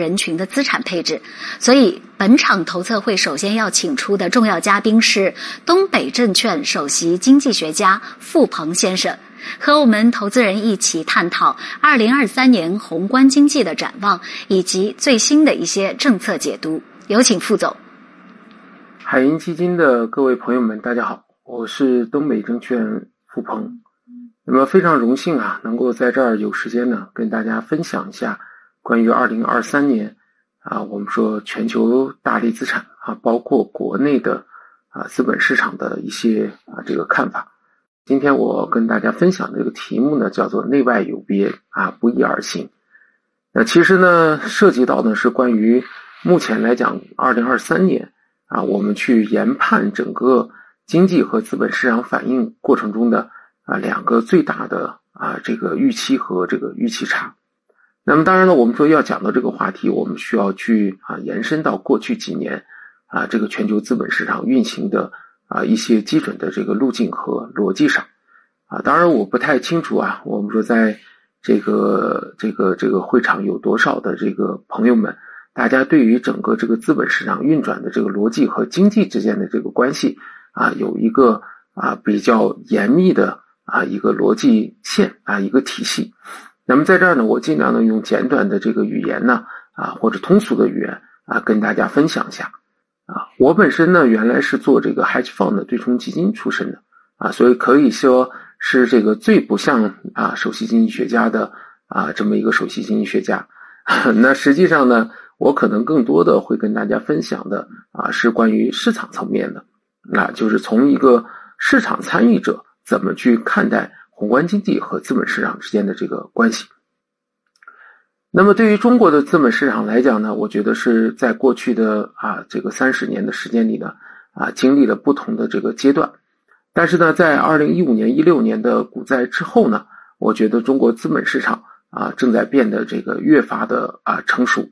人群的资产配置。所以，本场投测会首先要请出的重要嘉宾是东北证券首席经济学家付鹏先生，和我们投资人一起探讨二零二三年宏观经济的展望以及最新的一些政策解读。有请副总。海银基金的各位朋友们，大家好，我是东北证券付鹏。那么非常荣幸啊，能够在这儿有时间呢，跟大家分享一下关于二零二三年啊，我们说全球大类资产啊，包括国内的啊资本市场的一些啊这个看法。今天我跟大家分享的这个题目呢，叫做内外有别啊，不一而行。那其实呢，涉及到呢是关于目前来讲，二零二三年。啊，我们去研判整个经济和资本市场反应过程中的啊两个最大的啊这个预期和这个预期差。那么当然了，我们说要讲到这个话题，我们需要去啊延伸到过去几年啊这个全球资本市场运行的啊一些基准的这个路径和逻辑上。啊，当然我不太清楚啊，我们说在这个这个这个会场有多少的这个朋友们。大家对于整个这个资本市场运转的这个逻辑和经济之间的这个关系啊，有一个啊比较严密的啊一个逻辑线啊一个体系。那么在这儿呢，我尽量的用简短的这个语言呢啊或者通俗的语言啊跟大家分享一下啊。我本身呢原来是做这个 hedge fund 的对冲基金出身的啊，所以可以说是这个最不像啊首席经济学家的啊这么一个首席经济学家。那实际上呢。我可能更多的会跟大家分享的啊，是关于市场层面的，啊，就是从一个市场参与者怎么去看待宏观经济和资本市场之间的这个关系。那么对于中国的资本市场来讲呢，我觉得是在过去的啊这个三十年的时间里呢，啊经历了不同的这个阶段，但是呢，在二零一五年、一六年的股灾之后呢，我觉得中国资本市场啊正在变得这个越发的啊成熟。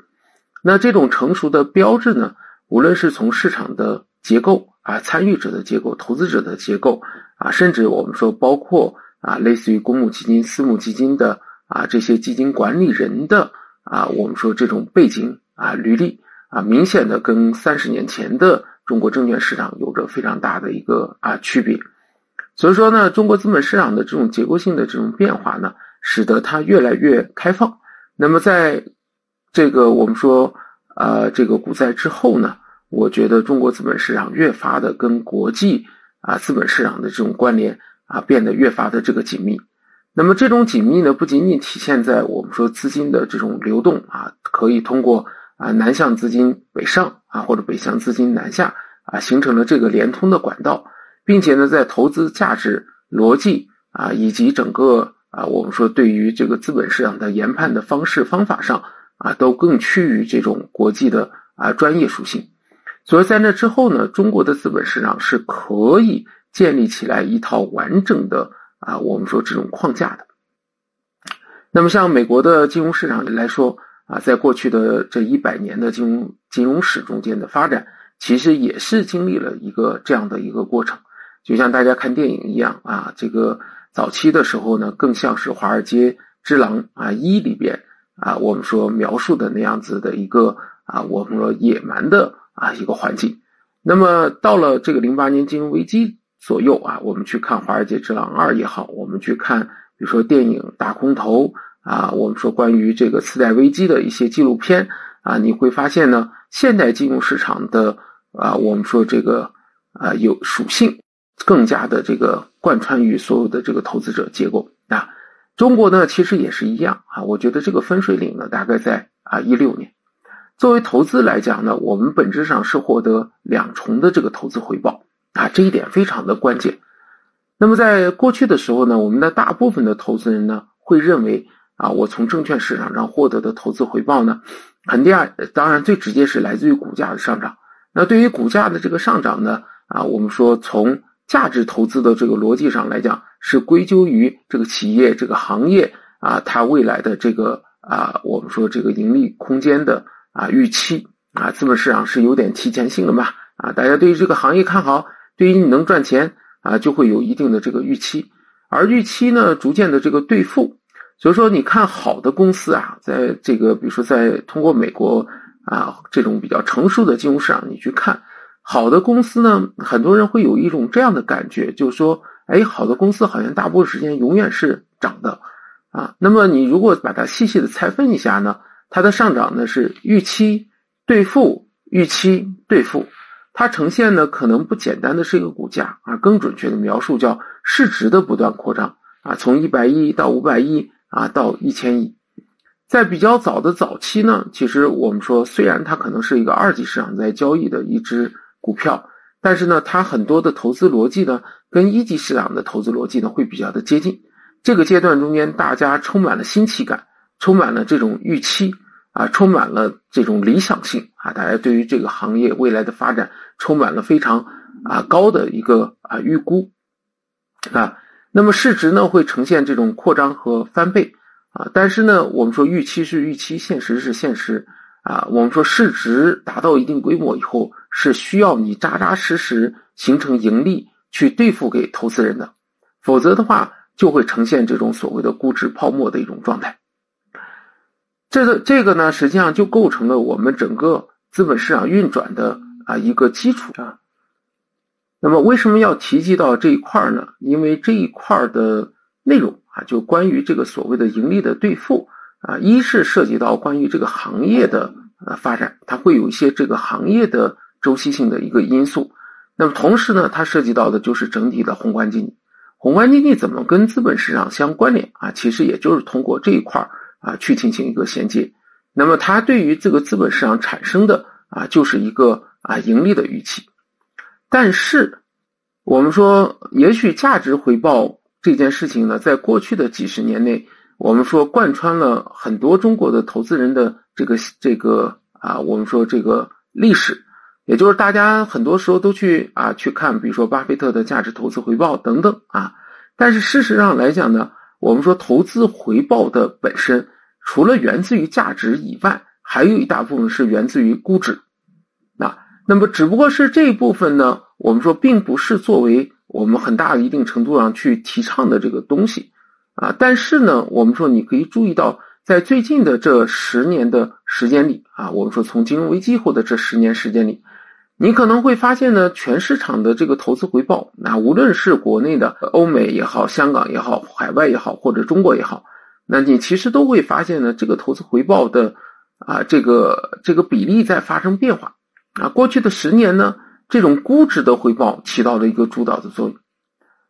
那这种成熟的标志呢，无论是从市场的结构啊、参与者的结构、投资者的结构啊，甚至我们说包括啊，类似于公募基金、私募基金的啊这些基金管理人的啊，我们说这种背景啊、履历啊，明显的跟三十年前的中国证券市场有着非常大的一个啊区别。所以说呢，中国资本市场的这种结构性的这种变化呢，使得它越来越开放。那么在这个我们说，呃，这个股灾之后呢，我觉得中国资本市场越发的跟国际啊资本市场的这种关联啊变得越发的这个紧密。那么这种紧密呢，不仅仅体现在我们说资金的这种流动啊，可以通过啊南向资金北上啊，或者北向资金南下啊，形成了这个连通的管道，并且呢，在投资价值逻辑啊以及整个啊我们说对于这个资本市场的研判的方式方法上。啊，都更趋于这种国际的啊专业属性，所以在那之后呢，中国的资本市场是可以建立起来一套完整的啊，我们说这种框架的。那么像美国的金融市场来说啊，在过去的这一百年的金融金融史中间的发展，其实也是经历了一个这样的一个过程，就像大家看电影一样啊，这个早期的时候呢，更像是《华尔街之狼》啊一里边。啊，我们说描述的那样子的一个啊，我们说野蛮的啊一个环境。那么到了这个零八年金融危机左右啊，我们去看《华尔街之狼二》也好，我们去看比如说电影《大空头》啊，我们说关于这个次贷危机的一些纪录片啊，你会发现呢，现代金融市场的啊，我们说这个啊有属性更加的这个贯穿于所有的这个投资者结构啊。中国呢，其实也是一样啊。我觉得这个分水岭呢，大概在啊一六年。作为投资来讲呢，我们本质上是获得两重的这个投资回报啊，这一点非常的关键。那么在过去的时候呢，我们的大部分的投资人呢，会认为啊，我从证券市场上获得的投资回报呢，肯定啊，当然最直接是来自于股价的上涨。那对于股价的这个上涨呢，啊，我们说从价值投资的这个逻辑上来讲，是归咎于这个企业、这个行业啊，它未来的这个啊，我们说这个盈利空间的啊预期啊，资本市场是有点提前性的嘛啊，大家对于这个行业看好，对于你能赚钱啊，就会有一定的这个预期，而预期呢，逐渐的这个兑付，所以说，你看好的公司啊，在这个比如说在通过美国啊这种比较成熟的金融市场，你去看好的公司呢，很多人会有一种这样的感觉，就是说，哎，好的公司好像大部分时间永远是涨的啊。那么你如果把它细细的拆分一下呢，它的上涨呢是预期兑付，预期兑付，它呈现的可能不简单的是一个股价啊，更准确的描述叫市值的不断扩张啊，从一百亿到五百亿。啊，到一千亿，在比较早的早期呢，其实我们说，虽然它可能是一个二级市场在交易的一只股票，但是呢，它很多的投资逻辑呢，跟一级市场的投资逻辑呢会比较的接近。这个阶段中间，大家充满了新奇感，充满了这种预期啊，充满了这种理想性啊，大家对于这个行业未来的发展充满了非常啊高的一个啊预估啊。那么市值呢会呈现这种扩张和翻倍啊，但是呢，我们说预期是预期，现实是现实啊。我们说市值达到一定规模以后，是需要你扎扎实实形成盈利去兑付给投资人的，否则的话就会呈现这种所谓的估值泡沫的一种状态。这个这个呢，实际上就构成了我们整个资本市场运转的啊一个基础啊。那么为什么要提及到这一块呢？因为这一块的内容啊，就关于这个所谓的盈利的兑付啊，一是涉及到关于这个行业的呃发展，它会有一些这个行业的周期性的一个因素。那么同时呢，它涉及到的就是整体的宏观经济。宏观经济怎么跟资本市场相关联啊？其实也就是通过这一块啊去进行一个衔接。那么它对于这个资本市场产生的啊，就是一个啊盈利的预期。但是，我们说，也许价值回报这件事情呢，在过去的几十年内，我们说贯穿了很多中国的投资人的这个这个啊，我们说这个历史，也就是大家很多时候都去啊去看，比如说巴菲特的价值投资回报等等啊。但是事实上来讲呢，我们说投资回报的本身，除了源自于价值以外，还有一大部分是源自于估值。那那么，只不过是这一部分呢，我们说并不是作为我们很大的一定程度上去提倡的这个东西啊。但是呢，我们说你可以注意到，在最近的这十年的时间里啊，我们说从金融危机后的这十年时间里，你可能会发现呢，全市场的这个投资回报，那无论是国内的欧美也好，香港也好，海外也好，或者中国也好，那你其实都会发现呢，这个投资回报的啊，这个这个比例在发生变化。啊，过去的十年呢，这种估值的回报起到了一个主导的作用。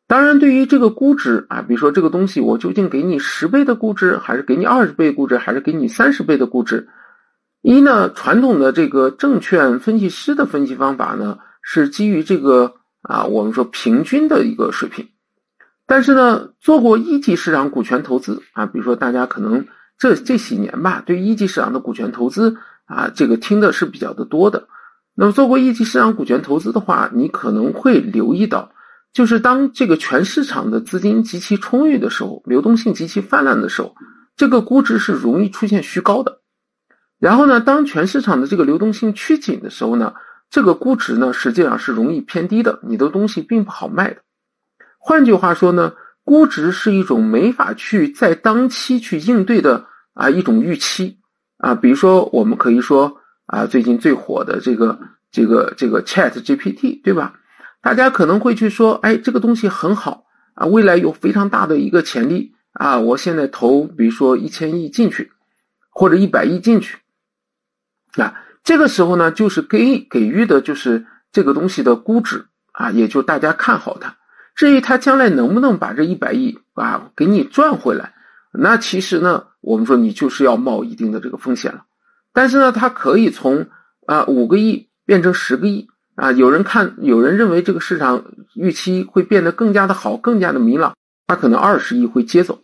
当然，对于这个估值啊，比如说这个东西，我究竟给你十倍的估值，还是给你二十倍估值，还是给你三十倍的估值？一呢，传统的这个证券分析师的分析方法呢，是基于这个啊，我们说平均的一个水平。但是呢，做过一级市场股权投资啊，比如说大家可能这这几年吧，对一级市场的股权投资啊，这个听的是比较的多的。那么做过一级市场股权投资的话，你可能会留意到，就是当这个全市场的资金极其充裕的时候，流动性极其泛滥的时候，这个估值是容易出现虚高的。然后呢，当全市场的这个流动性趋紧的时候呢，这个估值呢实际上是容易偏低的，你的东西并不好卖的。换句话说呢，估值是一种没法去在当期去应对的啊一种预期啊，比如说我们可以说。啊，最近最火的这个这个这个 Chat GPT，对吧？大家可能会去说，哎，这个东西很好啊，未来有非常大的一个潜力啊。我现在投，比如说一千亿进去，或者一百亿进去，啊，这个时候呢，就是给给予的就是这个东西的估值啊，也就大家看好它。至于它将来能不能把这一百亿啊给你赚回来，那其实呢，我们说你就是要冒一定的这个风险了。但是呢，它可以从啊五个亿变成十个亿啊。有人看，有人认为这个市场预期会变得更加的好，更加的明朗，它可能二十亿会接走。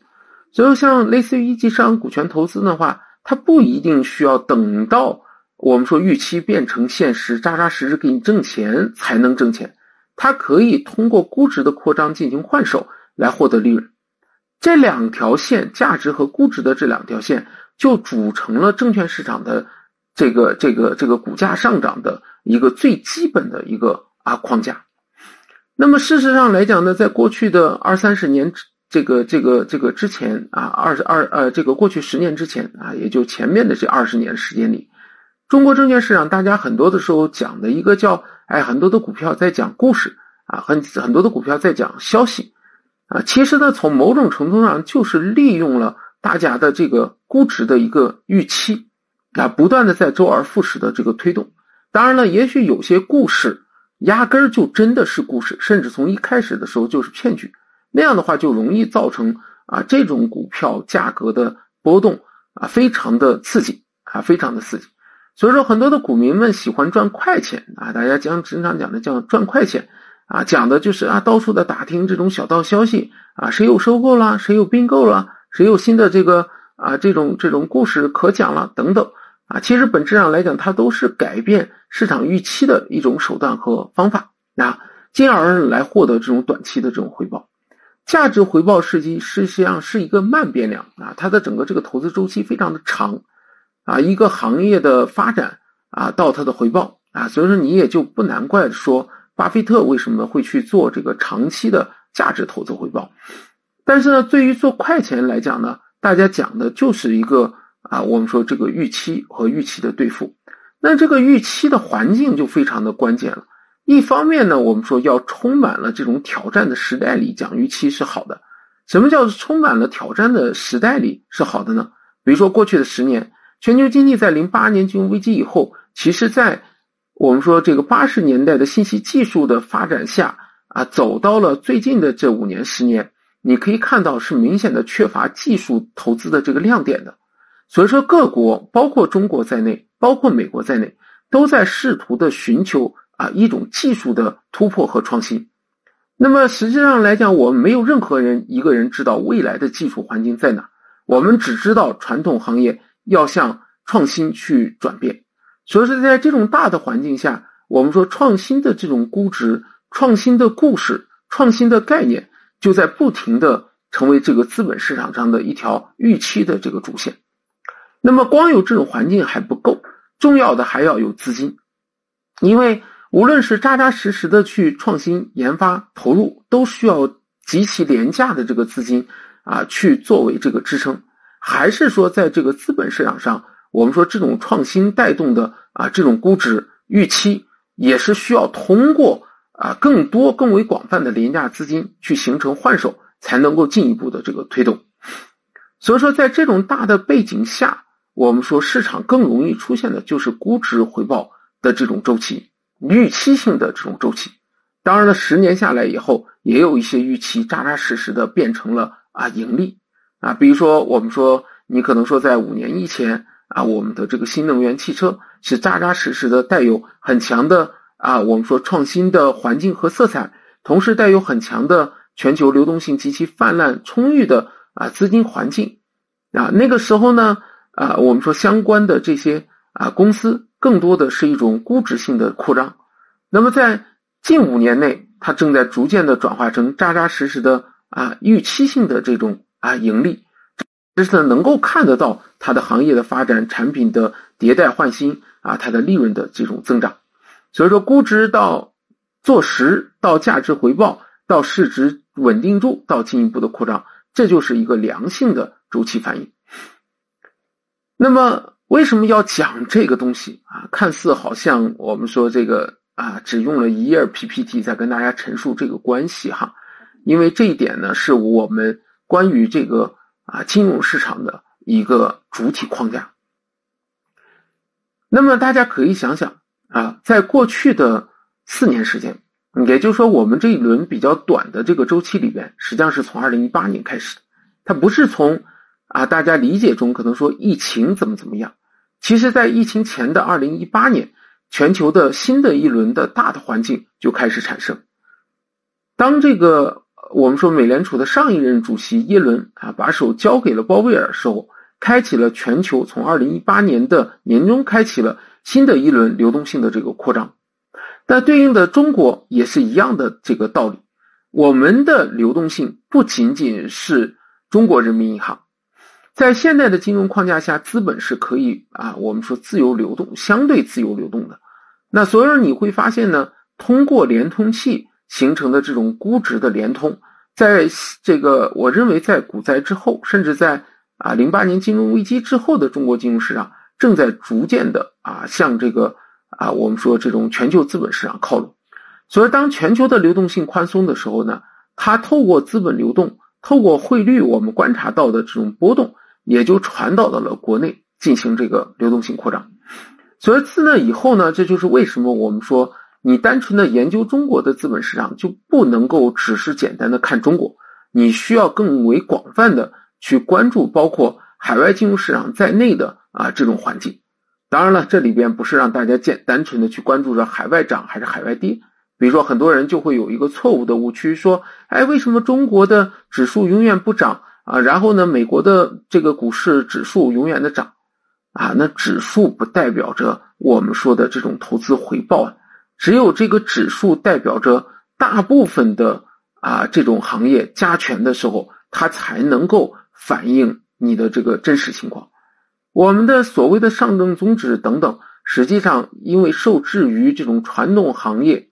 所以，像类似于一级市场股权投资的话，它不一定需要等到我们说预期变成现实，扎扎实实给你挣钱才能挣钱。它可以通过估值的扩张进行换手来获得利润。这两条线，价值和估值的这两条线。就组成了证券市场的这个这个这个股价上涨的一个最基本的一个啊框架。那么事实上来讲呢，在过去的二三十年这个这个这个之前啊，二十二呃，这个过去十年之前啊，也就前面的这二十年时间里，中国证券市场大家很多的时候讲的一个叫哎，很多的股票在讲故事啊，很很多的股票在讲消息啊，其实呢，从某种程度上就是利用了大家的这个估值的一个预期啊，不断的在周而复始的这个推动。当然了，也许有些故事压根儿就真的是故事，甚至从一开始的时候就是骗局。那样的话就容易造成啊这种股票价格的波动啊非常的刺激啊非常的刺激，所以说很多的股民们喜欢赚快钱啊，大家讲经常讲的叫赚快钱啊，讲的就是啊到处的打听这种小道消息啊，谁有收购了，谁有并购了，谁有新的这个啊这种这种故事可讲了等等啊，其实本质上来讲，它都是改变市场预期的一种手段和方法啊，进而来获得这种短期的这种回报。价值回报时机实际上是一个慢变量啊，它的整个这个投资周期非常的长啊，一个行业的发展啊到它的回报啊，所以说你也就不难怪说巴菲特为什么会去做这个长期的价值投资回报。但是呢，对于做快钱来讲呢，大家讲的就是一个啊，我们说这个预期和预期的对付，那这个预期的环境就非常的关键了。一方面呢，我们说要充满了这种挑战的时代里讲预期是好的。什么叫充满了挑战的时代里是好的呢？比如说过去的十年，全球经济在零八年金融危机以后，其实在我们说这个八十年代的信息技术的发展下啊，走到了最近的这五年十年，你可以看到是明显的缺乏技术投资的这个亮点的。所以说，各国包括中国在内，包括美国在内，都在试图的寻求。啊，一种技术的突破和创新。那么实际上来讲，我们没有任何人一个人知道未来的技术环境在哪，我们只知道传统行业要向创新去转变。所以说，在这种大的环境下，我们说创新的这种估值、创新的故事、创新的概念，就在不停的成为这个资本市场上的一条预期的这个主线。那么光有这种环境还不够，重要的还要有资金，因为。无论是扎扎实实的去创新研发投入，都需要极其廉价的这个资金啊，去作为这个支撑，还是说在这个资本市场上，我们说这种创新带动的啊这种估值预期，也是需要通过啊更多更为广泛的廉价资金去形成换手，才能够进一步的这个推动。所以说，在这种大的背景下，我们说市场更容易出现的就是估值回报的这种周期。预期性的这种周期，当然了，十年下来以后，也有一些预期扎扎实实的变成了啊盈利啊。比如说，我们说你可能说在五年以前啊，我们的这个新能源汽车是扎扎实实的带有很强的啊，我们说创新的环境和色彩，同时带有很强的全球流动性极其泛滥充裕的啊资金环境啊。那个时候呢啊，我们说相关的这些啊公司。更多的是一种估值性的扩张，那么在近五年内，它正在逐渐的转化成扎扎实实的啊预期性的这种啊盈利，这是能够看得到它的行业的发展、产品的迭代换新啊，它的利润的这种增长。所以说，估值到做实，到价值回报，到市值稳定住，到进一步的扩张，这就是一个良性的周期反应。那么。为什么要讲这个东西啊？看似好像我们说这个啊，只用了一页 PPT 在跟大家陈述这个关系哈，因为这一点呢，是我们关于这个啊金融市场的一个主体框架。那么大家可以想想啊，在过去的四年时间，也就是说我们这一轮比较短的这个周期里边，实际上是从二零一八年开始的，它不是从啊大家理解中可能说疫情怎么怎么样。其实，在疫情前的二零一八年，全球的新的一轮的大的环境就开始产生。当这个我们说美联储的上一任主席耶伦啊，把手交给了鲍威尔的时候，开启了全球从二零一八年的年中开启了新的一轮流动性的这个扩张。那对应的中国也是一样的这个道理，我们的流动性不仅仅是中国人民银行。在现代的金融框架下，资本是可以啊，我们说自由流动，相对自由流动的。那所以你会发现呢，通过连通器形成的这种估值的连通，在这个我认为在股灾之后，甚至在啊零八年金融危机之后的中国金融市场，正在逐渐的啊向这个啊我们说这种全球资本市场靠拢。所以，当全球的流动性宽松的时候呢，它透过资本流动，透过汇率，我们观察到的这种波动，也就传导到了国内进行这个流动性扩张。所以自那以后呢，这就是为什么我们说，你单纯的研究中国的资本市场就不能够只是简单的看中国，你需要更为广泛的去关注包括海外金融市场在内的啊这种环境。当然了，这里边不是让大家简单纯的去关注着海外涨还是海外跌。比如说，很多人就会有一个错误的误区，说，哎，为什么中国的指数永远不涨啊？然后呢，美国的这个股市指数永远的涨。啊，那指数不代表着我们说的这种投资回报啊，只有这个指数代表着大部分的啊这种行业加权的时候，它才能够反映你的这个真实情况。我们的所谓的上证综指等等，实际上因为受制于这种传统行业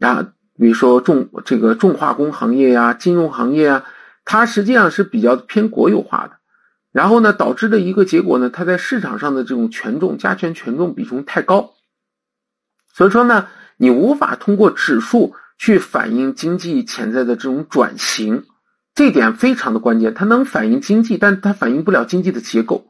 啊，比如说重这个重化工行业呀、金融行业啊，它实际上是比较偏国有化的。然后呢，导致的一个结果呢，它在市场上的这种权重加权权重比重太高，所以说呢，你无法通过指数去反映经济潜在的这种转型，这点非常的关键。它能反映经济，但它反映不了经济的结构。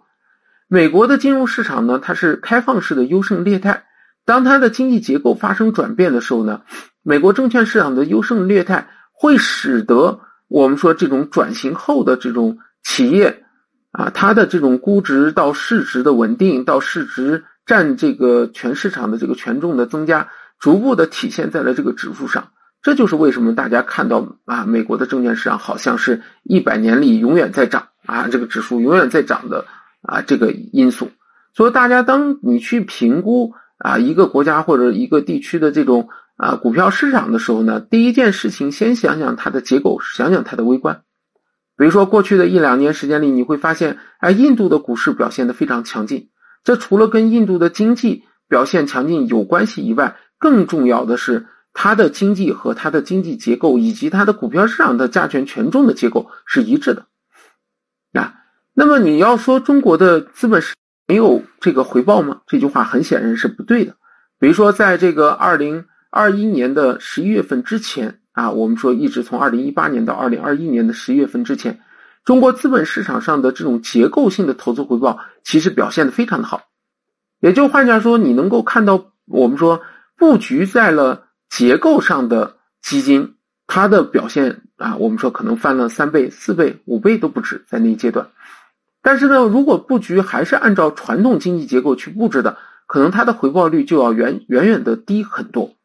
美国的金融市场呢，它是开放式的优胜劣汰，当它的经济结构发生转变的时候呢，美国证券市场的优胜劣汰会使得我们说这种转型后的这种企业。啊，它的这种估值到市值的稳定，到市值占这个全市场的这个权重的增加，逐步的体现在了这个指数上。这就是为什么大家看到啊，美国的证券市场好像是一百年里永远在涨啊，这个指数永远在涨的啊这个因素。所以大家当你去评估啊一个国家或者一个地区的这种啊股票市场的时候呢，第一件事情先想想它的结构，想想它的微观。比如说，过去的一两年时间里，你会发现，哎，印度的股市表现的非常强劲。这除了跟印度的经济表现强劲有关系以外，更重要的是它的经济和它的经济结构以及它的股票市场的加权权重的结构是一致的。啊，那么你要说中国的资本市没有这个回报吗？这句话很显然是不对的。比如说，在这个二零二一年的十一月份之前。啊，我们说一直从二零一八年到二零二一年的十一月份之前，中国资本市场上的这种结构性的投资回报其实表现的非常的好。也就换句话说，你能够看到我们说布局在了结构上的基金，它的表现啊，我们说可能翻了三倍、四倍、五倍都不止在那一阶段。但是呢，如果布局还是按照传统经济结构去布置的，可能它的回报率就要远远远的低很多。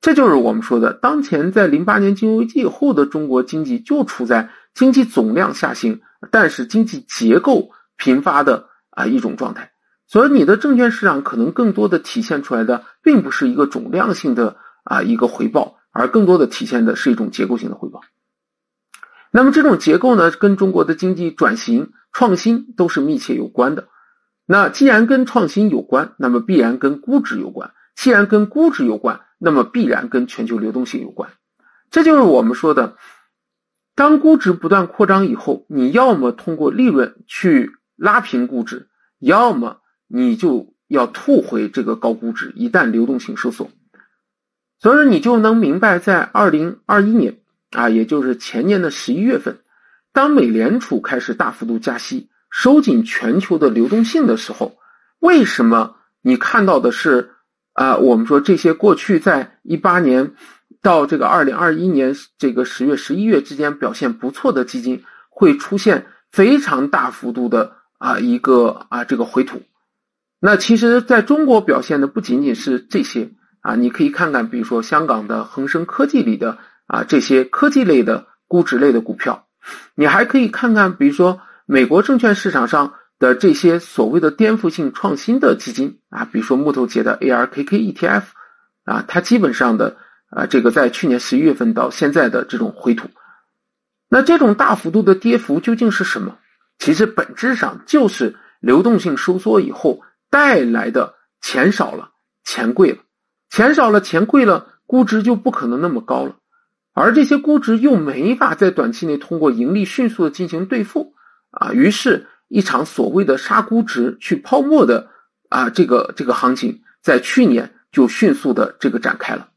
这就是我们说的，当前在零八年金融危机以后的中国经济就处在经济总量下行，但是经济结构频发的啊一种状态。所以你的证券市场可能更多的体现出来的，并不是一个总量性的啊一个回报，而更多的体现的是一种结构性的回报。那么这种结构呢，跟中国的经济转型创新都是密切有关的。那既然跟创新有关，那么必然跟估值有关。既然跟估值有关，那么必然跟全球流动性有关，这就是我们说的，当估值不断扩张以后，你要么通过利润去拉平估值，要么你就要吐回这个高估值。一旦流动性收缩，所以说你就能明白，在二零二一年啊，也就是前年的十一月份，当美联储开始大幅度加息，收紧全球的流动性的时候，为什么你看到的是？啊，我们说这些过去在一八年到这个二零二一年这个十月十一月之间表现不错的基金，会出现非常大幅度的啊一个啊这个回吐。那其实在中国表现的不仅仅是这些啊，你可以看看，比如说香港的恒生科技里的啊这些科技类的估值类的股票，你还可以看看，比如说美国证券市场上。的这些所谓的颠覆性创新的基金啊，比如说木头节的 ARKK ETF 啊，它基本上的啊这个在去年十一月份到现在的这种回吐，那这种大幅度的跌幅究竟是什么？其实本质上就是流动性收缩以后带来的钱少了，钱贵了，钱少了，钱贵了，估值就不可能那么高了。而这些估值又没法在短期内通过盈利迅速的进行兑付啊，于是，一场所谓的杀估值去泡沫的啊这个这个行情，在去年就迅速的这个展开了。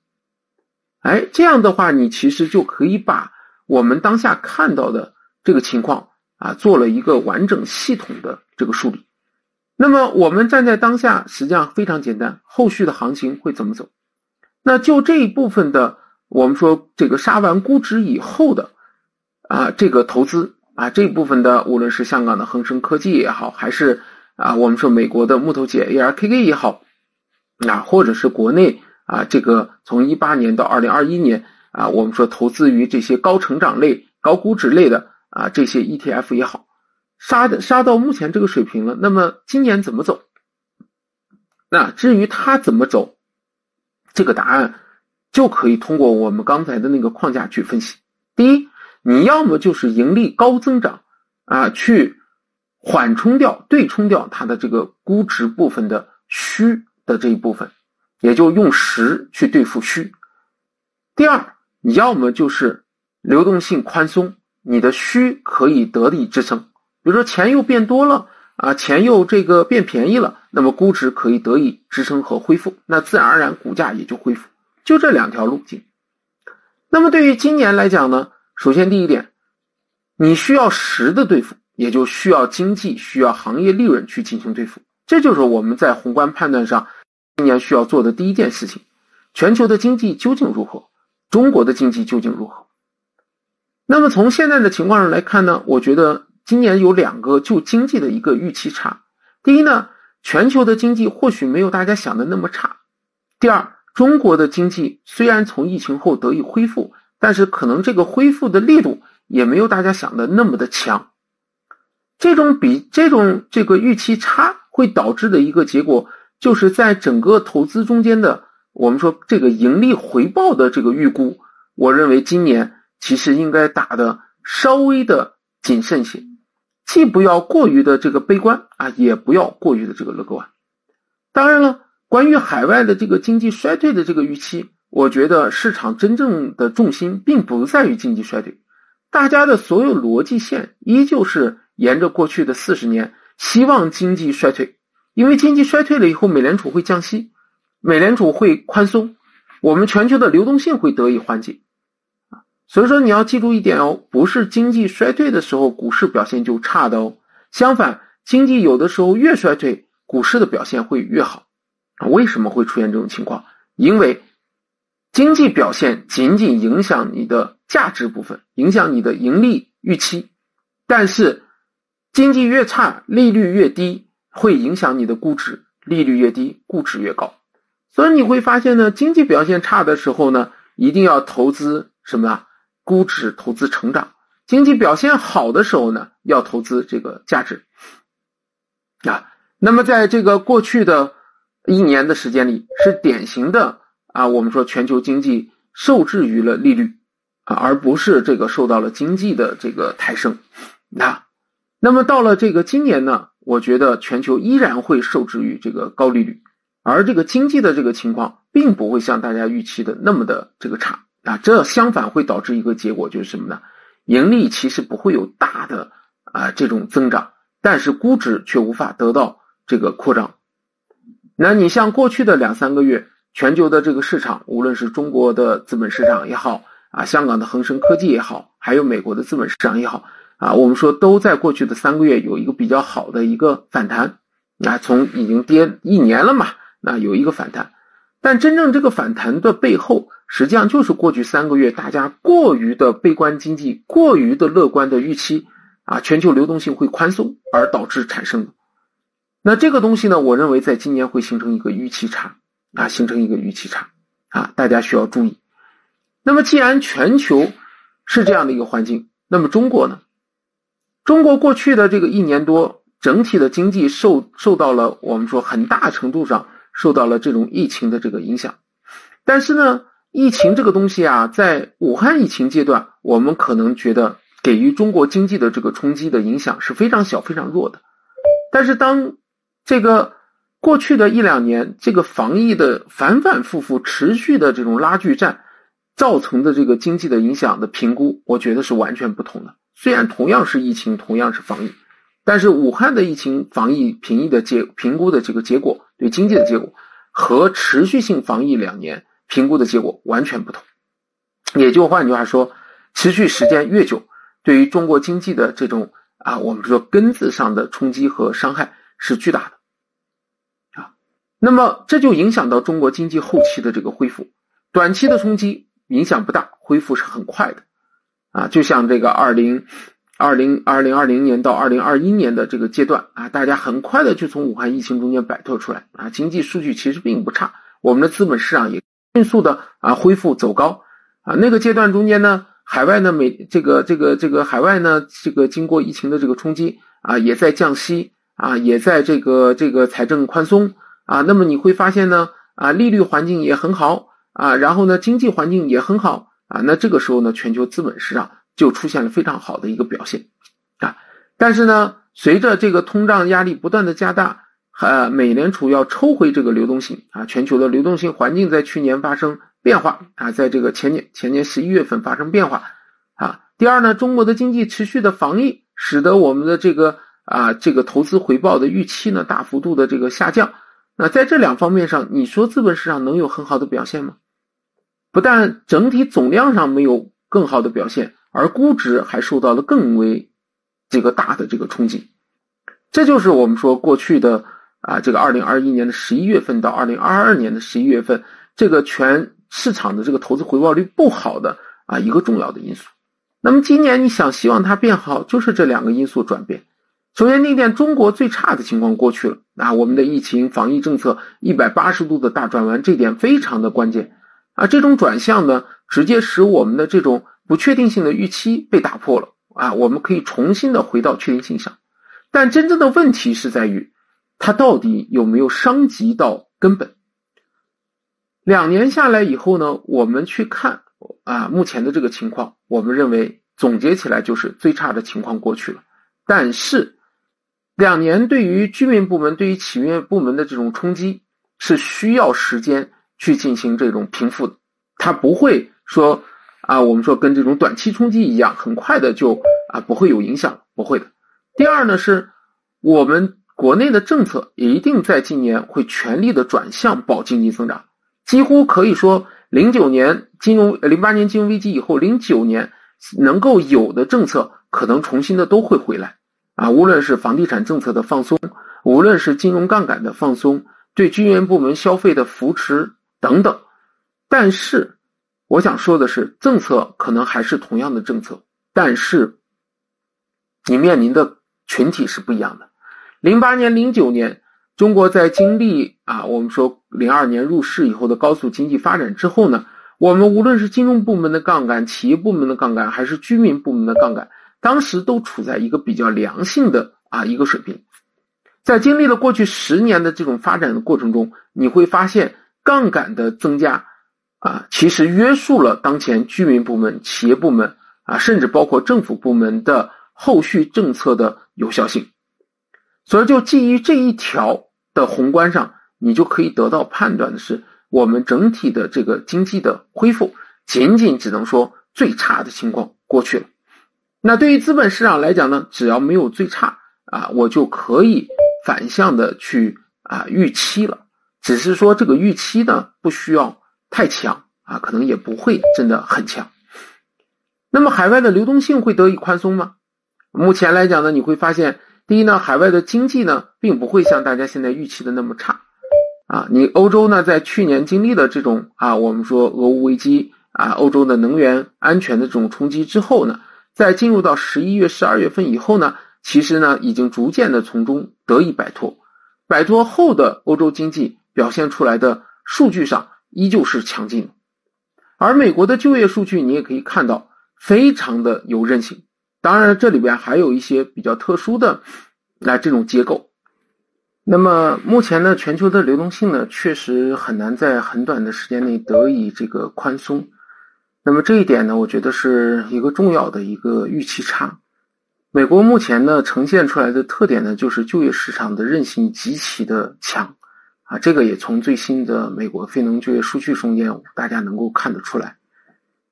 哎，这样的话，你其实就可以把我们当下看到的这个情况啊，做了一个完整系统的这个梳理。那么，我们站在当下，实际上非常简单，后续的行情会怎么走？那就这一部分的，我们说这个杀完估值以后的啊，这个投资啊，这一部分的，无论是香港的恒生科技也好，还是啊，我们说美国的木头姐 ARKK 也好，啊，或者是国内。啊，这个从一八年到二零二一年啊，我们说投资于这些高成长类、高估值类的啊，这些 ETF 也好，杀的杀到目前这个水平了。那么今年怎么走？那至于它怎么走，这个答案就可以通过我们刚才的那个框架去分析。第一，你要么就是盈利高增长啊，去缓冲掉、对冲掉它的这个估值部分的虚的这一部分。也就用实去对付虚。第二，你要么就是流动性宽松，你的虚可以得力支撑。比如说钱又变多了啊，钱又这个变便宜了，那么估值可以得以支撑和恢复，那自然而然股价也就恢复。就这两条路径。那么对于今年来讲呢，首先第一点，你需要实的对付，也就需要经济、需要行业利润去进行对付。这就是我们在宏观判断上。今年需要做的第一件事情，全球的经济究竟如何？中国的经济究竟如何？那么从现在的情况上来看呢？我觉得今年有两个就经济的一个预期差。第一呢，全球的经济或许没有大家想的那么差。第二，中国的经济虽然从疫情后得以恢复，但是可能这个恢复的力度也没有大家想的那么的强。这种比这种这个预期差会导致的一个结果。就是在整个投资中间的，我们说这个盈利回报的这个预估，我认为今年其实应该打的稍微的谨慎些，既不要过于的这个悲观啊，也不要过于的这个乐观。当然了，关于海外的这个经济衰退的这个预期，我觉得市场真正的重心并不在于经济衰退，大家的所有逻辑线依旧是沿着过去的四十年，希望经济衰退。因为经济衰退了以后，美联储会降息，美联储会宽松，我们全球的流动性会得以缓解，所以说你要记住一点哦，不是经济衰退的时候股市表现就差的哦，相反，经济有的时候越衰退，股市的表现会越好，为什么会出现这种情况？因为经济表现仅仅影响你的价值部分，影响你的盈利预期，但是经济越差，利率越低。会影响你的估值，利率越低，估值越高。所以你会发现呢，经济表现差的时候呢，一定要投资什么啊？估值投资成长。经济表现好的时候呢，要投资这个价值。啊，那么在这个过去的一年的时间里，是典型的啊，我们说全球经济受制于了利率啊，而不是这个受到了经济的这个抬升。那，那么到了这个今年呢？我觉得全球依然会受制于这个高利率，而这个经济的这个情况并不会像大家预期的那么的这个差啊，这相反会导致一个结果就是什么呢？盈利其实不会有大的啊这种增长，但是估值却无法得到这个扩张。那你像过去的两三个月，全球的这个市场，无论是中国的资本市场也好啊，香港的恒生科技也好，还有美国的资本市场也好。啊，我们说都在过去的三个月有一个比较好的一个反弹，那从已经跌一年了嘛，那有一个反弹，但真正这个反弹的背后，实际上就是过去三个月大家过于的悲观经济、过于的乐观的预期啊，全球流动性会宽松而导致产生的。那这个东西呢，我认为在今年会形成一个预期差啊，形成一个预期差啊，大家需要注意。那么既然全球是这样的一个环境，那么中国呢？中国过去的这个一年多，整体的经济受受到了我们说很大程度上受到了这种疫情的这个影响。但是呢，疫情这个东西啊，在武汉疫情阶段，我们可能觉得给予中国经济的这个冲击的影响是非常小、非常弱的。但是当这个过去的一两年，这个防疫的反反复复、持续的这种拉锯战，造成的这个经济的影响的评估，我觉得是完全不同的。虽然同样是疫情，同样是防疫，但是武汉的疫情防疫评议的结评估的这个结果，对经济的结果和持续性防疫两年评估的结果完全不同。也就换句话说，持续时间越久，对于中国经济的这种啊，我们说根子上的冲击和伤害是巨大的啊。那么这就影响到中国经济后期的这个恢复，短期的冲击影响不大，恢复是很快的啊。就像这个二零二零二零二零年到二零二一年的这个阶段啊，大家很快的就从武汉疫情中间摆脱出来啊，经济数据其实并不差，我们的资本市场也迅速的啊恢复走高。啊，那个阶段中间呢，海外呢，美这个这个这个海外呢，这个经过疫情的这个冲击啊，也在降息啊，也在这个这个财政宽松啊，那么你会发现呢，啊，利率环境也很好啊，然后呢，经济环境也很好啊，那这个时候呢，全球资本市场就出现了非常好的一个表现啊，但是呢，随着这个通胀压力不断的加大，呃，美联储要抽回这个流动性啊，全球的流动性环境在去年发生。变化啊，在这个前年前年十一月份发生变化啊。第二呢，中国的经济持续的防疫，使得我们的这个啊这个投资回报的预期呢大幅度的这个下降。那在这两方面上，你说资本市场能有很好的表现吗？不但整体总量上没有更好的表现，而估值还受到了更为这个大的这个冲击。这就是我们说过去的啊这个二零二一年的十一月份到二零二二年的十一月份，这个全。市场的这个投资回报率不好的啊一个重要的因素，那么今年你想希望它变好，就是这两个因素转变。首先，第一点，中国最差的情况过去了啊，我们的疫情防疫政策一百八十度的大转弯，这点非常的关键啊。这种转向呢，直接使我们的这种不确定性的预期被打破了啊，我们可以重新的回到确定性上。但真正的问题是在于，它到底有没有伤及到根本？两年下来以后呢，我们去看啊，目前的这个情况，我们认为总结起来就是最差的情况过去了。但是，两年对于居民部门、对于企业部门的这种冲击是需要时间去进行这种平复的，它不会说啊，我们说跟这种短期冲击一样，很快的就啊不会有影响，不会的。第二呢，是我们国内的政策一定在今年会全力的转向保经济增长。几乎可以说，零九年金融、零八年金融危机以后，零九年能够有的政策，可能重新的都会回来啊。无论是房地产政策的放松，无论是金融杠杆的放松，对军营部门消费的扶持等等。但是，我想说的是，政策可能还是同样的政策，但是你面临的群体是不一样的。零八年、零九年。中国在经历啊，我们说零二年入市以后的高速经济发展之后呢，我们无论是金融部门的杠杆、企业部门的杠杆，还是居民部门的杠杆，当时都处在一个比较良性的啊一个水平。在经历了过去十年的这种发展的过程中，你会发现杠杆的增加啊，其实约束了当前居民部门、企业部门啊，甚至包括政府部门的后续政策的有效性。所以，就基于这一条。的宏观上，你就可以得到判断的是，我们整体的这个经济的恢复，仅仅只能说最差的情况过去了。那对于资本市场来讲呢，只要没有最差啊，我就可以反向的去啊预期了。只是说这个预期呢，不需要太强啊，可能也不会真的很强。那么海外的流动性会得以宽松吗？目前来讲呢，你会发现。第一呢，海外的经济呢，并不会像大家现在预期的那么差，啊，你欧洲呢，在去年经历了这种啊，我们说俄乌危机啊，欧洲的能源安全的这种冲击之后呢，在进入到十一月、十二月份以后呢，其实呢，已经逐渐的从中得以摆脱，摆脱后的欧洲经济表现出来的数据上依旧是强劲，而美国的就业数据你也可以看到，非常的有韧性。当然，这里边还有一些比较特殊的那这种结构。那么目前呢，全球的流动性呢，确实很难在很短的时间内得以这个宽松。那么这一点呢，我觉得是一个重要的一个预期差。美国目前呢呈现出来的特点呢，就是就业市场的韧性极其的强啊，这个也从最新的美国非农就业数据中间大家能够看得出来。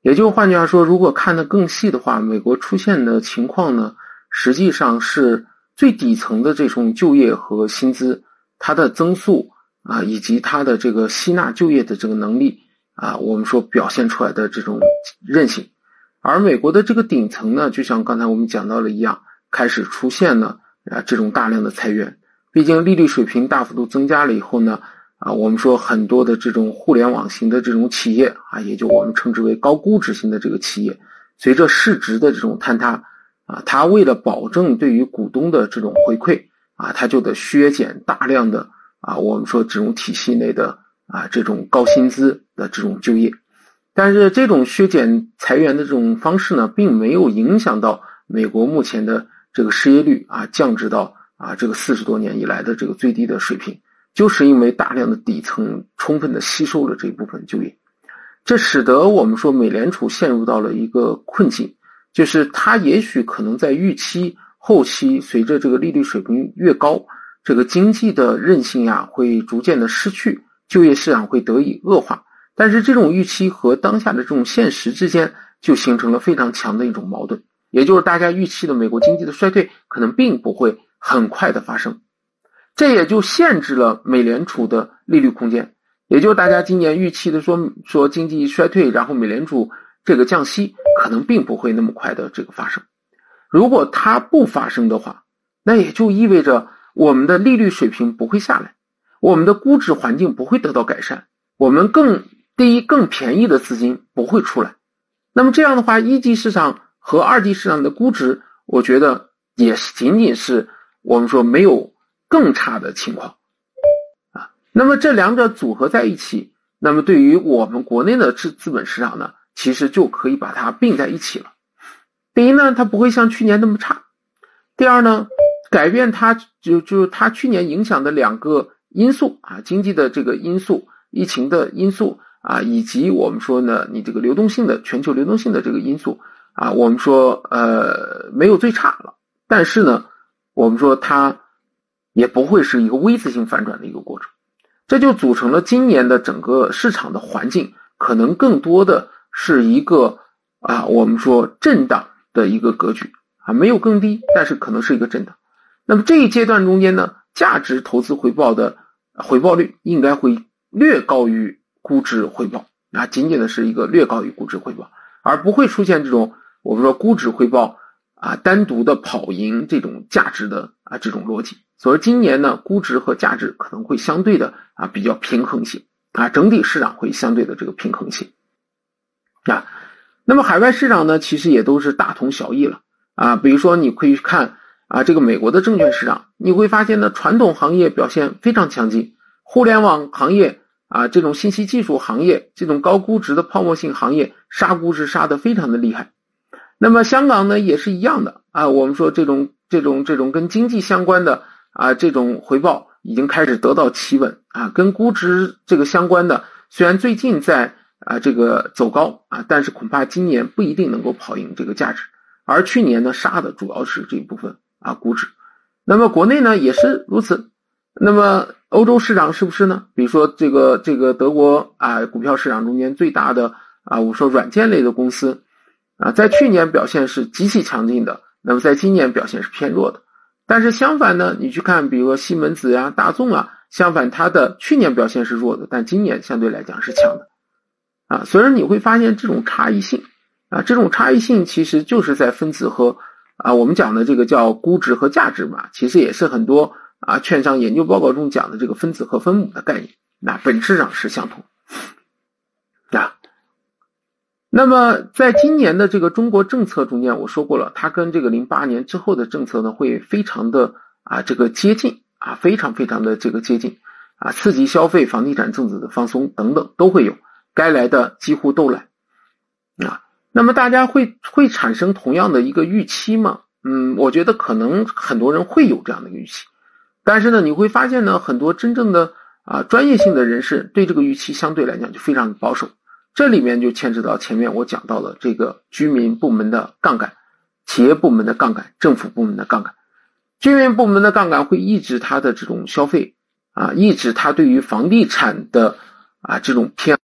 也就换句话说，如果看得更细的话，美国出现的情况呢，实际上是最底层的这种就业和薪资，它的增速啊，以及它的这个吸纳就业的这个能力啊，我们说表现出来的这种韧性。而美国的这个顶层呢，就像刚才我们讲到了一样，开始出现了啊这种大量的裁员。毕竟利率水平大幅度增加了以后呢。啊，我们说很多的这种互联网型的这种企业啊，也就我们称之为高估值型的这个企业，随着市值的这种坍塌，啊，它为了保证对于股东的这种回馈，啊，它就得削减大量的啊，我们说这种体系内的啊这种高薪资的这种就业，但是这种削减裁员的这种方式呢，并没有影响到美国目前的这个失业率啊降至到啊这个四十多年以来的这个最低的水平。就是因为大量的底层充分的吸收了这一部分就业，这使得我们说美联储陷入到了一个困境，就是它也许可能在预期后期随着这个利率水平越高，这个经济的韧性呀会逐渐的失去，就业市场会得以恶化，但是这种预期和当下的这种现实之间就形成了非常强的一种矛盾，也就是大家预期的美国经济的衰退可能并不会很快的发生。这也就限制了美联储的利率空间，也就大家今年预期的说说经济衰退，然后美联储这个降息可能并不会那么快的这个发生。如果它不发生的话，那也就意味着我们的利率水平不会下来，我们的估值环境不会得到改善，我们更低更便宜的资金不会出来。那么这样的话，一级市场和二级市场的估值，我觉得也是仅仅是我们说没有。更差的情况，啊，那么这两者组合在一起，那么对于我们国内的资资本市场呢，其实就可以把它并在一起了。第一呢，它不会像去年那么差；第二呢，改变它就就它去年影响的两个因素啊，经济的这个因素、疫情的因素啊，以及我们说呢，你这个流动性的全球流动性的这个因素啊，我们说呃没有最差了，但是呢，我们说它。也不会是一个 V 字形反转的一个过程，这就组成了今年的整个市场的环境，可能更多的是一个啊，我们说震荡的一个格局啊，没有更低，但是可能是一个震荡。那么这一阶段中间呢，价值投资回报的回报率应该会略高于估值回报啊，仅仅的是一个略高于估值回报，而不会出现这种我们说估值回报啊单独的跑赢这种价值的啊这种逻辑。所以今年呢，估值和价值可能会相对的啊比较平衡性啊，整体市场会相对的这个平衡性啊。那么海外市场呢，其实也都是大同小异了啊。比如说你可以看啊，这个美国的证券市场，你会发现呢，传统行业表现非常强劲，互联网行业啊，这种信息技术行业，这种高估值的泡沫性行业杀估值杀的非常的厉害。那么香港呢也是一样的啊，我们说这种这种这种跟经济相关的。啊，这种回报已经开始得到企稳啊，跟估值这个相关的，虽然最近在啊这个走高啊，但是恐怕今年不一定能够跑赢这个价值。而去年呢，杀的主要是这一部分啊估值。那么国内呢也是如此。那么欧洲市场是不是呢？比如说这个这个德国啊股票市场中间最大的啊，我说软件类的公司啊，在去年表现是极其强劲的，那么在今年表现是偏弱的。但是相反呢，你去看，比如说西门子呀、大众啊，相反它的去年表现是弱的，但今年相对来讲是强的，啊，所以你会发现这种差异性，啊，这种差异性其实就是在分子和啊，我们讲的这个叫估值和价值嘛，其实也是很多啊券商研究报告中讲的这个分子和分母的概念，那本质上是相同，那么，在今年的这个中国政策中间，我说过了，它跟这个零八年之后的政策呢，会非常的啊这个接近啊，非常非常的这个接近啊，刺激消费、房地产政策的放松等等都会有，该来的几乎都来啊。那么大家会会产生同样的一个预期吗？嗯，我觉得可能很多人会有这样的预期，但是呢，你会发现呢，很多真正的啊专业性的人士对这个预期相对来讲就非常的保守。这里面就牵扯到前面我讲到的这个居民部门的杠杆、企业部门的杠杆、政府部门的杠杆。居民部门的杠杆会抑制它的这种消费啊，抑制它对于房地产的啊这种偏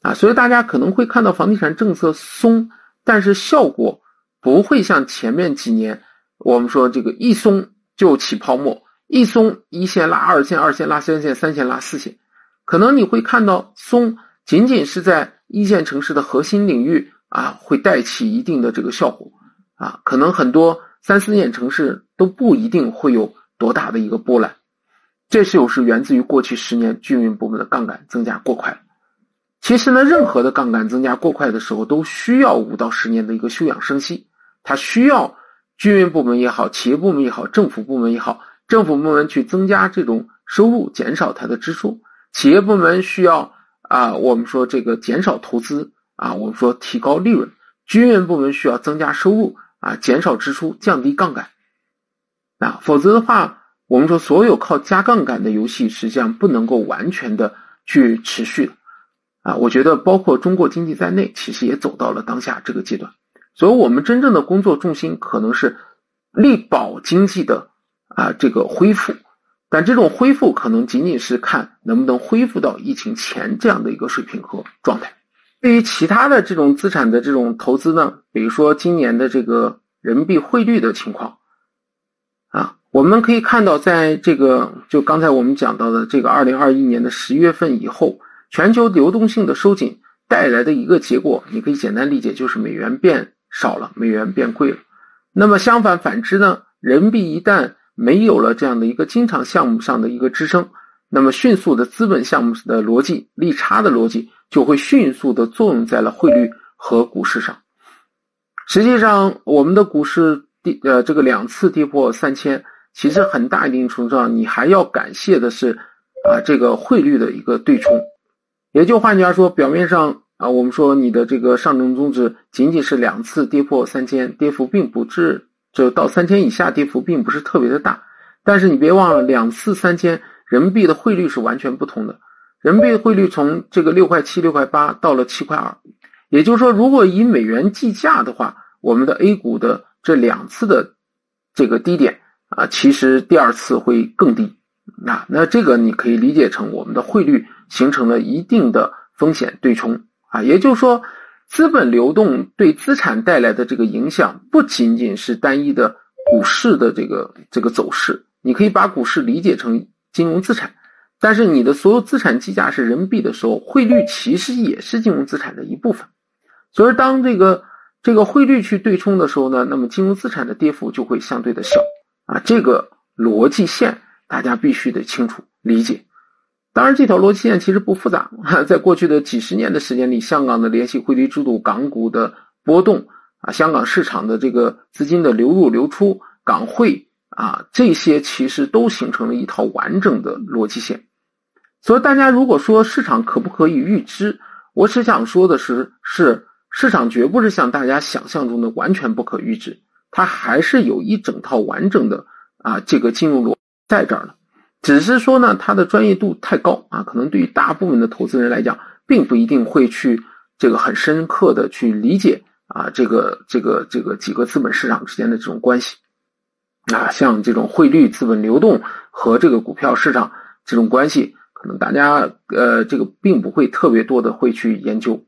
啊，所以大家可能会看到房地产政策松，但是效果不会像前面几年我们说这个一松就起泡沫，一松一线拉二线，二线拉三线，三线拉四线，可能你会看到松仅仅是在一线城市的核心领域啊，会带起一定的这个效果啊，可能很多三四线城市都不一定会有多大的一个波澜，这就是源自于过去十年居民部门的杠杆增加过快。其实呢，任何的杠杆增加过快的时候，都需要五到十年的一个休养生息。它需要居民部门也好，企业部门也好，政府部门也好，政府部门去增加这种收入，减少它的支出；企业部门需要啊，我们说这个减少投资啊，我们说提高利润；居民部门需要增加收入啊，减少支出，降低杠杆。啊，否则的话，我们说所有靠加杠杆的游戏，实际上不能够完全的去持续的。啊，我觉得包括中国经济在内，其实也走到了当下这个阶段，所以我们真正的工作重心可能是力保经济的啊这个恢复，但这种恢复可能仅仅是看能不能恢复到疫情前这样的一个水平和状态。对于其他的这种资产的这种投资呢，比如说今年的这个人民币汇率的情况，啊，我们可以看到，在这个就刚才我们讲到的这个二零二一年的十月份以后。全球流动性的收紧带来的一个结果，你可以简单理解，就是美元变少了，美元变贵了。那么相反反之呢？人民币一旦没有了这样的一个经常项目上的一个支撑，那么迅速的资本项目的逻辑、利差的逻辑就会迅速的作用在了汇率和股市上。实际上，我们的股市跌呃这个两次跌破三千，其实很大一定程度上，你还要感谢的是啊这个汇率的一个对冲。也就换句话说，表面上啊，我们说你的这个上证综指仅仅是两次跌破三千，跌幅并不至，就到三千以下跌幅并不是特别的大。但是你别忘了，两次三千，人民币的汇率是完全不同的。人民币汇率从这个六块七、六块八到了七块二，也就是说，如果以美元计价的话，我们的 A 股的这两次的这个低点啊，其实第二次会更低。那那这个你可以理解成我们的汇率。形成了一定的风险对冲啊，也就是说，资本流动对资产带来的这个影响不仅仅是单一的股市的这个这个走势，你可以把股市理解成金融资产，但是你的所有资产计价是人民币的时候，汇率其实也是金融资产的一部分，所以当这个这个汇率去对冲的时候呢，那么金融资产的跌幅就会相对的小啊，这个逻辑线大家必须得清楚理解。当然，这条逻辑线其实不复杂。在过去的几十年的时间里，香港的联系汇率制度、港股的波动啊，香港市场的这个资金的流入流出、港汇啊，这些其实都形成了一套完整的逻辑线。所以，大家如果说市场可不可以预知，我只想说的是，是市场绝不是像大家想象中的完全不可预知，它还是有一整套完整的啊这个金融逻在这儿呢。只是说呢，它的专业度太高啊，可能对于大部分的投资人来讲，并不一定会去这个很深刻的去理解啊，这个这个这个几个资本市场之间的这种关系啊，像这种汇率、资本流动和这个股票市场这种关系，可能大家呃这个并不会特别多的会去研究。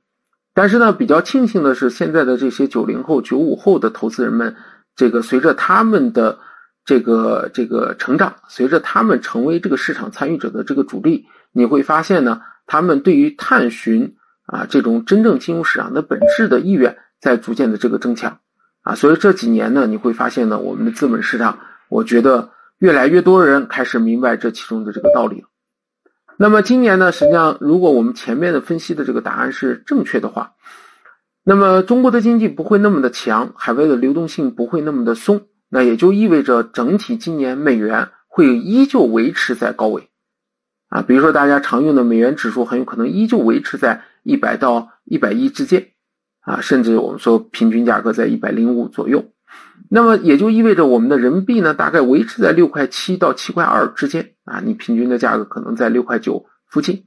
但是呢，比较庆幸的是，现在的这些九零后、九五后的投资人们，这个随着他们的。这个这个成长，随着他们成为这个市场参与者的这个主力，你会发现呢，他们对于探寻啊这种真正金融市场的本质的意愿在逐渐的这个增强啊，所以这几年呢，你会发现呢，我们的资本市场，我觉得越来越多人开始明白这其中的这个道理了。那么今年呢，实际上如果我们前面的分析的这个答案是正确的话，那么中国的经济不会那么的强，海外的流动性不会那么的松。那也就意味着整体今年美元会依旧维持在高位，啊，比如说大家常用的美元指数很有可能依旧维持在一百到一百一之间，啊，甚至我们说平均价格在一百零五左右，那么也就意味着我们的人民币呢大概维持在六块七到七块二之间，啊，你平均的价格可能在六块九附近，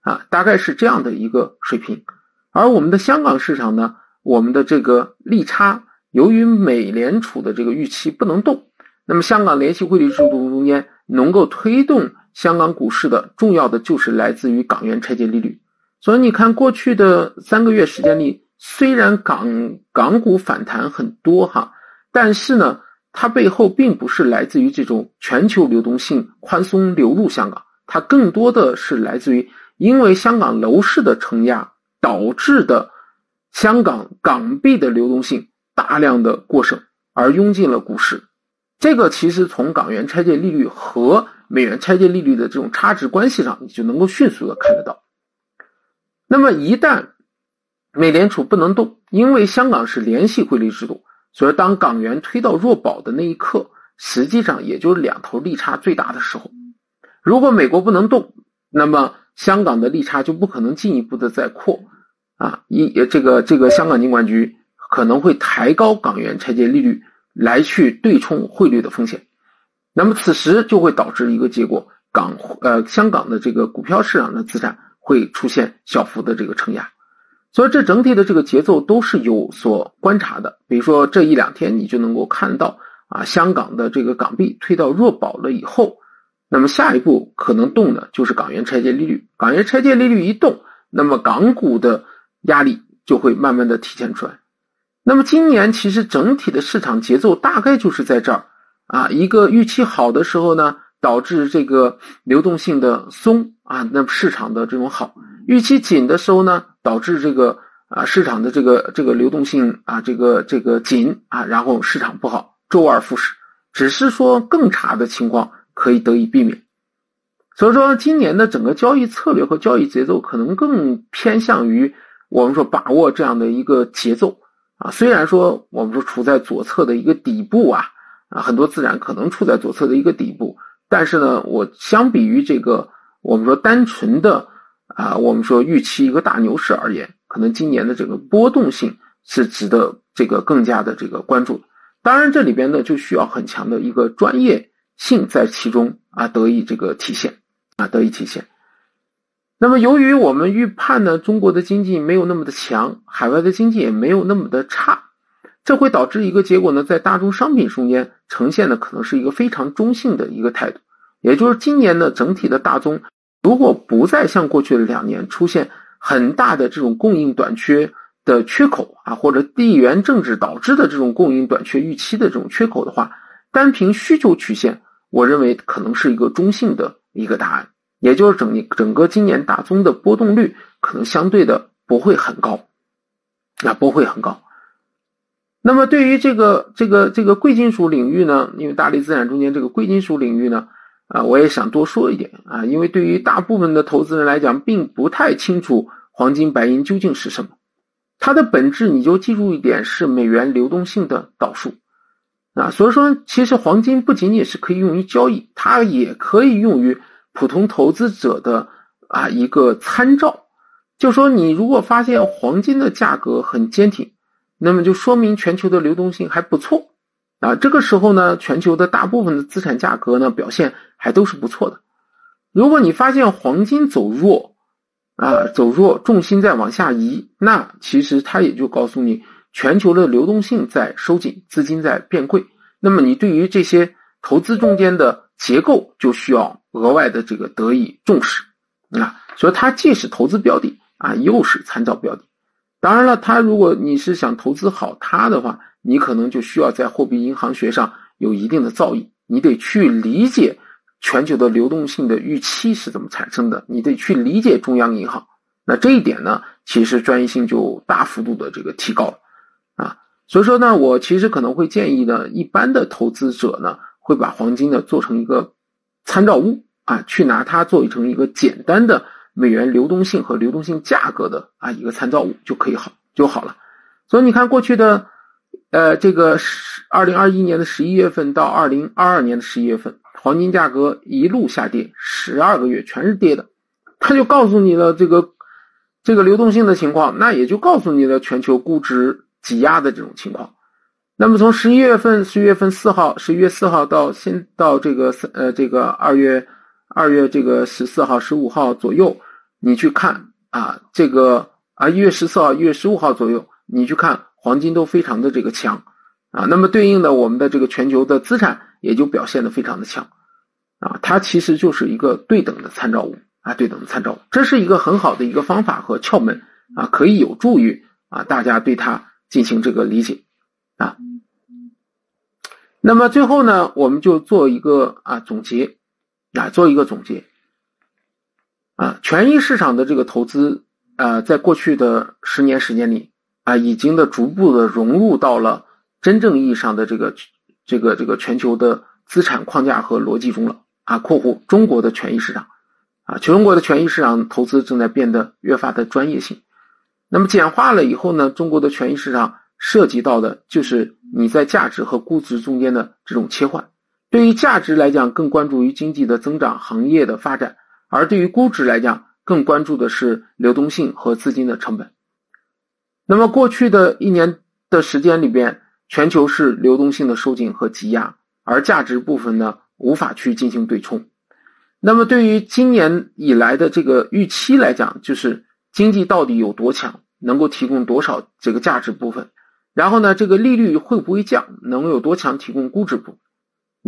啊，大概是这样的一个水平，而我们的香港市场呢，我们的这个利差。由于美联储的这个预期不能动，那么香港联系汇率制度中间能够推动香港股市的重要的就是来自于港元拆借利率，所以你看过去的三个月时间里，虽然港港股反弹很多哈，但是呢，它背后并不是来自于这种全球流动性宽松流入香港，它更多的是来自于因为香港楼市的承压导致的香港港币的流动性大量的过剩而涌进了股市。这个其实从港元拆借利率和美元拆借利率的这种差值关系上，你就能够迅速的看得到。那么一旦美联储不能动，因为香港是联系汇率制度，所以当港元推到弱保的那一刻，实际上也就是两头利差最大的时候。如果美国不能动，那么香港的利差就不可能进一步的再扩啊！一这个这个香港金管局可能会抬高港元拆借利率。来去对冲汇率的风险，那么此时就会导致一个结果，港呃香港的这个股票市场的资产会出现小幅的这个承压，所以这整体的这个节奏都是有所观察的。比如说这一两天你就能够看到啊，香港的这个港币推到弱保了以后，那么下一步可能动的就是港元拆借利率，港元拆借利率一动，那么港股的压力就会慢慢的体现出来。那么今年其实整体的市场节奏大概就是在这儿啊，一个预期好的时候呢，导致这个流动性的松啊，那么市场的这种好；预期紧的时候呢，导致这个啊市场的这个这个流动性啊这个这个紧啊，然后市场不好，周而复始。只是说更差的情况可以得以避免。所以说今年的整个交易策略和交易节奏可能更偏向于我们说把握这样的一个节奏。啊，虽然说我们说处在左侧的一个底部啊，啊，很多资产可能处在左侧的一个底部，但是呢，我相比于这个我们说单纯的啊，我们说预期一个大牛市而言，可能今年的这个波动性是值得这个更加的这个关注。当然，这里边呢就需要很强的一个专业性在其中啊得以这个体现啊得以体现。那么，由于我们预判呢，中国的经济没有那么的强，海外的经济也没有那么的差，这会导致一个结果呢，在大宗商品中间呈现的可能是一个非常中性的一个态度，也就是今年呢整体的大宗，如果不再像过去的两年出现很大的这种供应短缺的缺口啊，或者地缘政治导致的这种供应短缺预期的这种缺口的话，单凭需求曲线，我认为可能是一个中性的一个答案。也就是整整个今年大宗的波动率可能相对的不会很高，啊不会很高。那么对于这个这个这个贵金属领域呢，因为大类资产中间这个贵金属领域呢，啊我也想多说一点啊，因为对于大部分的投资人来讲，并不太清楚黄金白银究竟是什么。它的本质你就记住一点是美元流动性的导数啊，所以说其实黄金不仅仅是可以用于交易，它也可以用于。普通投资者的啊一个参照，就说你如果发现黄金的价格很坚挺，那么就说明全球的流动性还不错啊。这个时候呢，全球的大部分的资产价格呢表现还都是不错的。如果你发现黄金走弱啊走弱，重心在往下移，那其实它也就告诉你全球的流动性在收紧，资金在变贵。那么你对于这些投资中间的。结构就需要额外的这个得以重视啊，所以它既是投资标的啊，又是参照标的。当然了，它如果你是想投资好它的话，你可能就需要在货币银行学上有一定的造诣，你得去理解全球的流动性的预期是怎么产生的，你得去理解中央银行。那这一点呢，其实专业性就大幅度的这个提高了啊。所以说呢，我其实可能会建议呢，一般的投资者呢。会把黄金呢做成一个参照物啊，去拿它做成一个简单的美元流动性和流动性价格的啊一个参照物就可以好就好了。所以你看过去的呃这个十二零二一年的十一月份到二零二二年的十一月份，黄金价格一路下跌，十二个月全是跌的，它就告诉你了这个这个流动性的情况，那也就告诉你了全球估值挤压的这种情况。那么从十一月份，十一月份四号，十一月四号到现到这个呃这个二月二月这个十四号、十五号左右，你去看啊，这个啊一月十四号、一月十五号左右，你去看黄金都非常的这个强啊。那么对应的我们的这个全球的资产也就表现的非常的强啊。它其实就是一个对等的参照物啊对等的参照物，这是一个很好的一个方法和窍门啊，可以有助于啊大家对它进行这个理解啊。那么最后呢，我们就做一个啊总结啊，做一个总结啊，权益市场的这个投资啊，在过去的十年时间里啊，已经的逐步的融入到了真正意义上的这个这个这个全球的资产框架和逻辑中了啊。括弧中国的权益市场啊，全中国的权益市场投资正在变得越发的专业性。那么简化了以后呢，中国的权益市场。涉及到的就是你在价值和估值中间的这种切换。对于价值来讲，更关注于经济的增长、行业的发展；而对于估值来讲，更关注的是流动性和资金的成本。那么过去的一年的时间里边，全球是流动性的收紧和挤压，而价值部分呢无法去进行对冲。那么对于今年以来的这个预期来讲，就是经济到底有多强，能够提供多少这个价值部分。然后呢，这个利率会不会降？能有多强提供估值部分？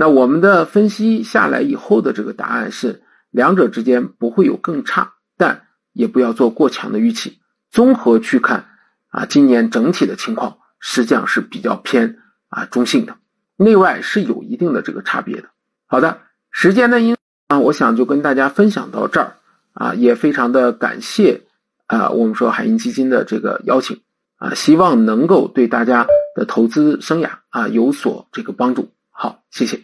那我们的分析下来以后的这个答案是，两者之间不会有更差，但也不要做过强的预期。综合去看啊，今年整体的情况实际上是比较偏啊中性的，内外是有一定的这个差别的。好的，时间的因啊，我想就跟大家分享到这儿啊，也非常的感谢啊，我们说海银基金的这个邀请。啊，希望能够对大家的投资生涯啊有所这个帮助。好，谢谢。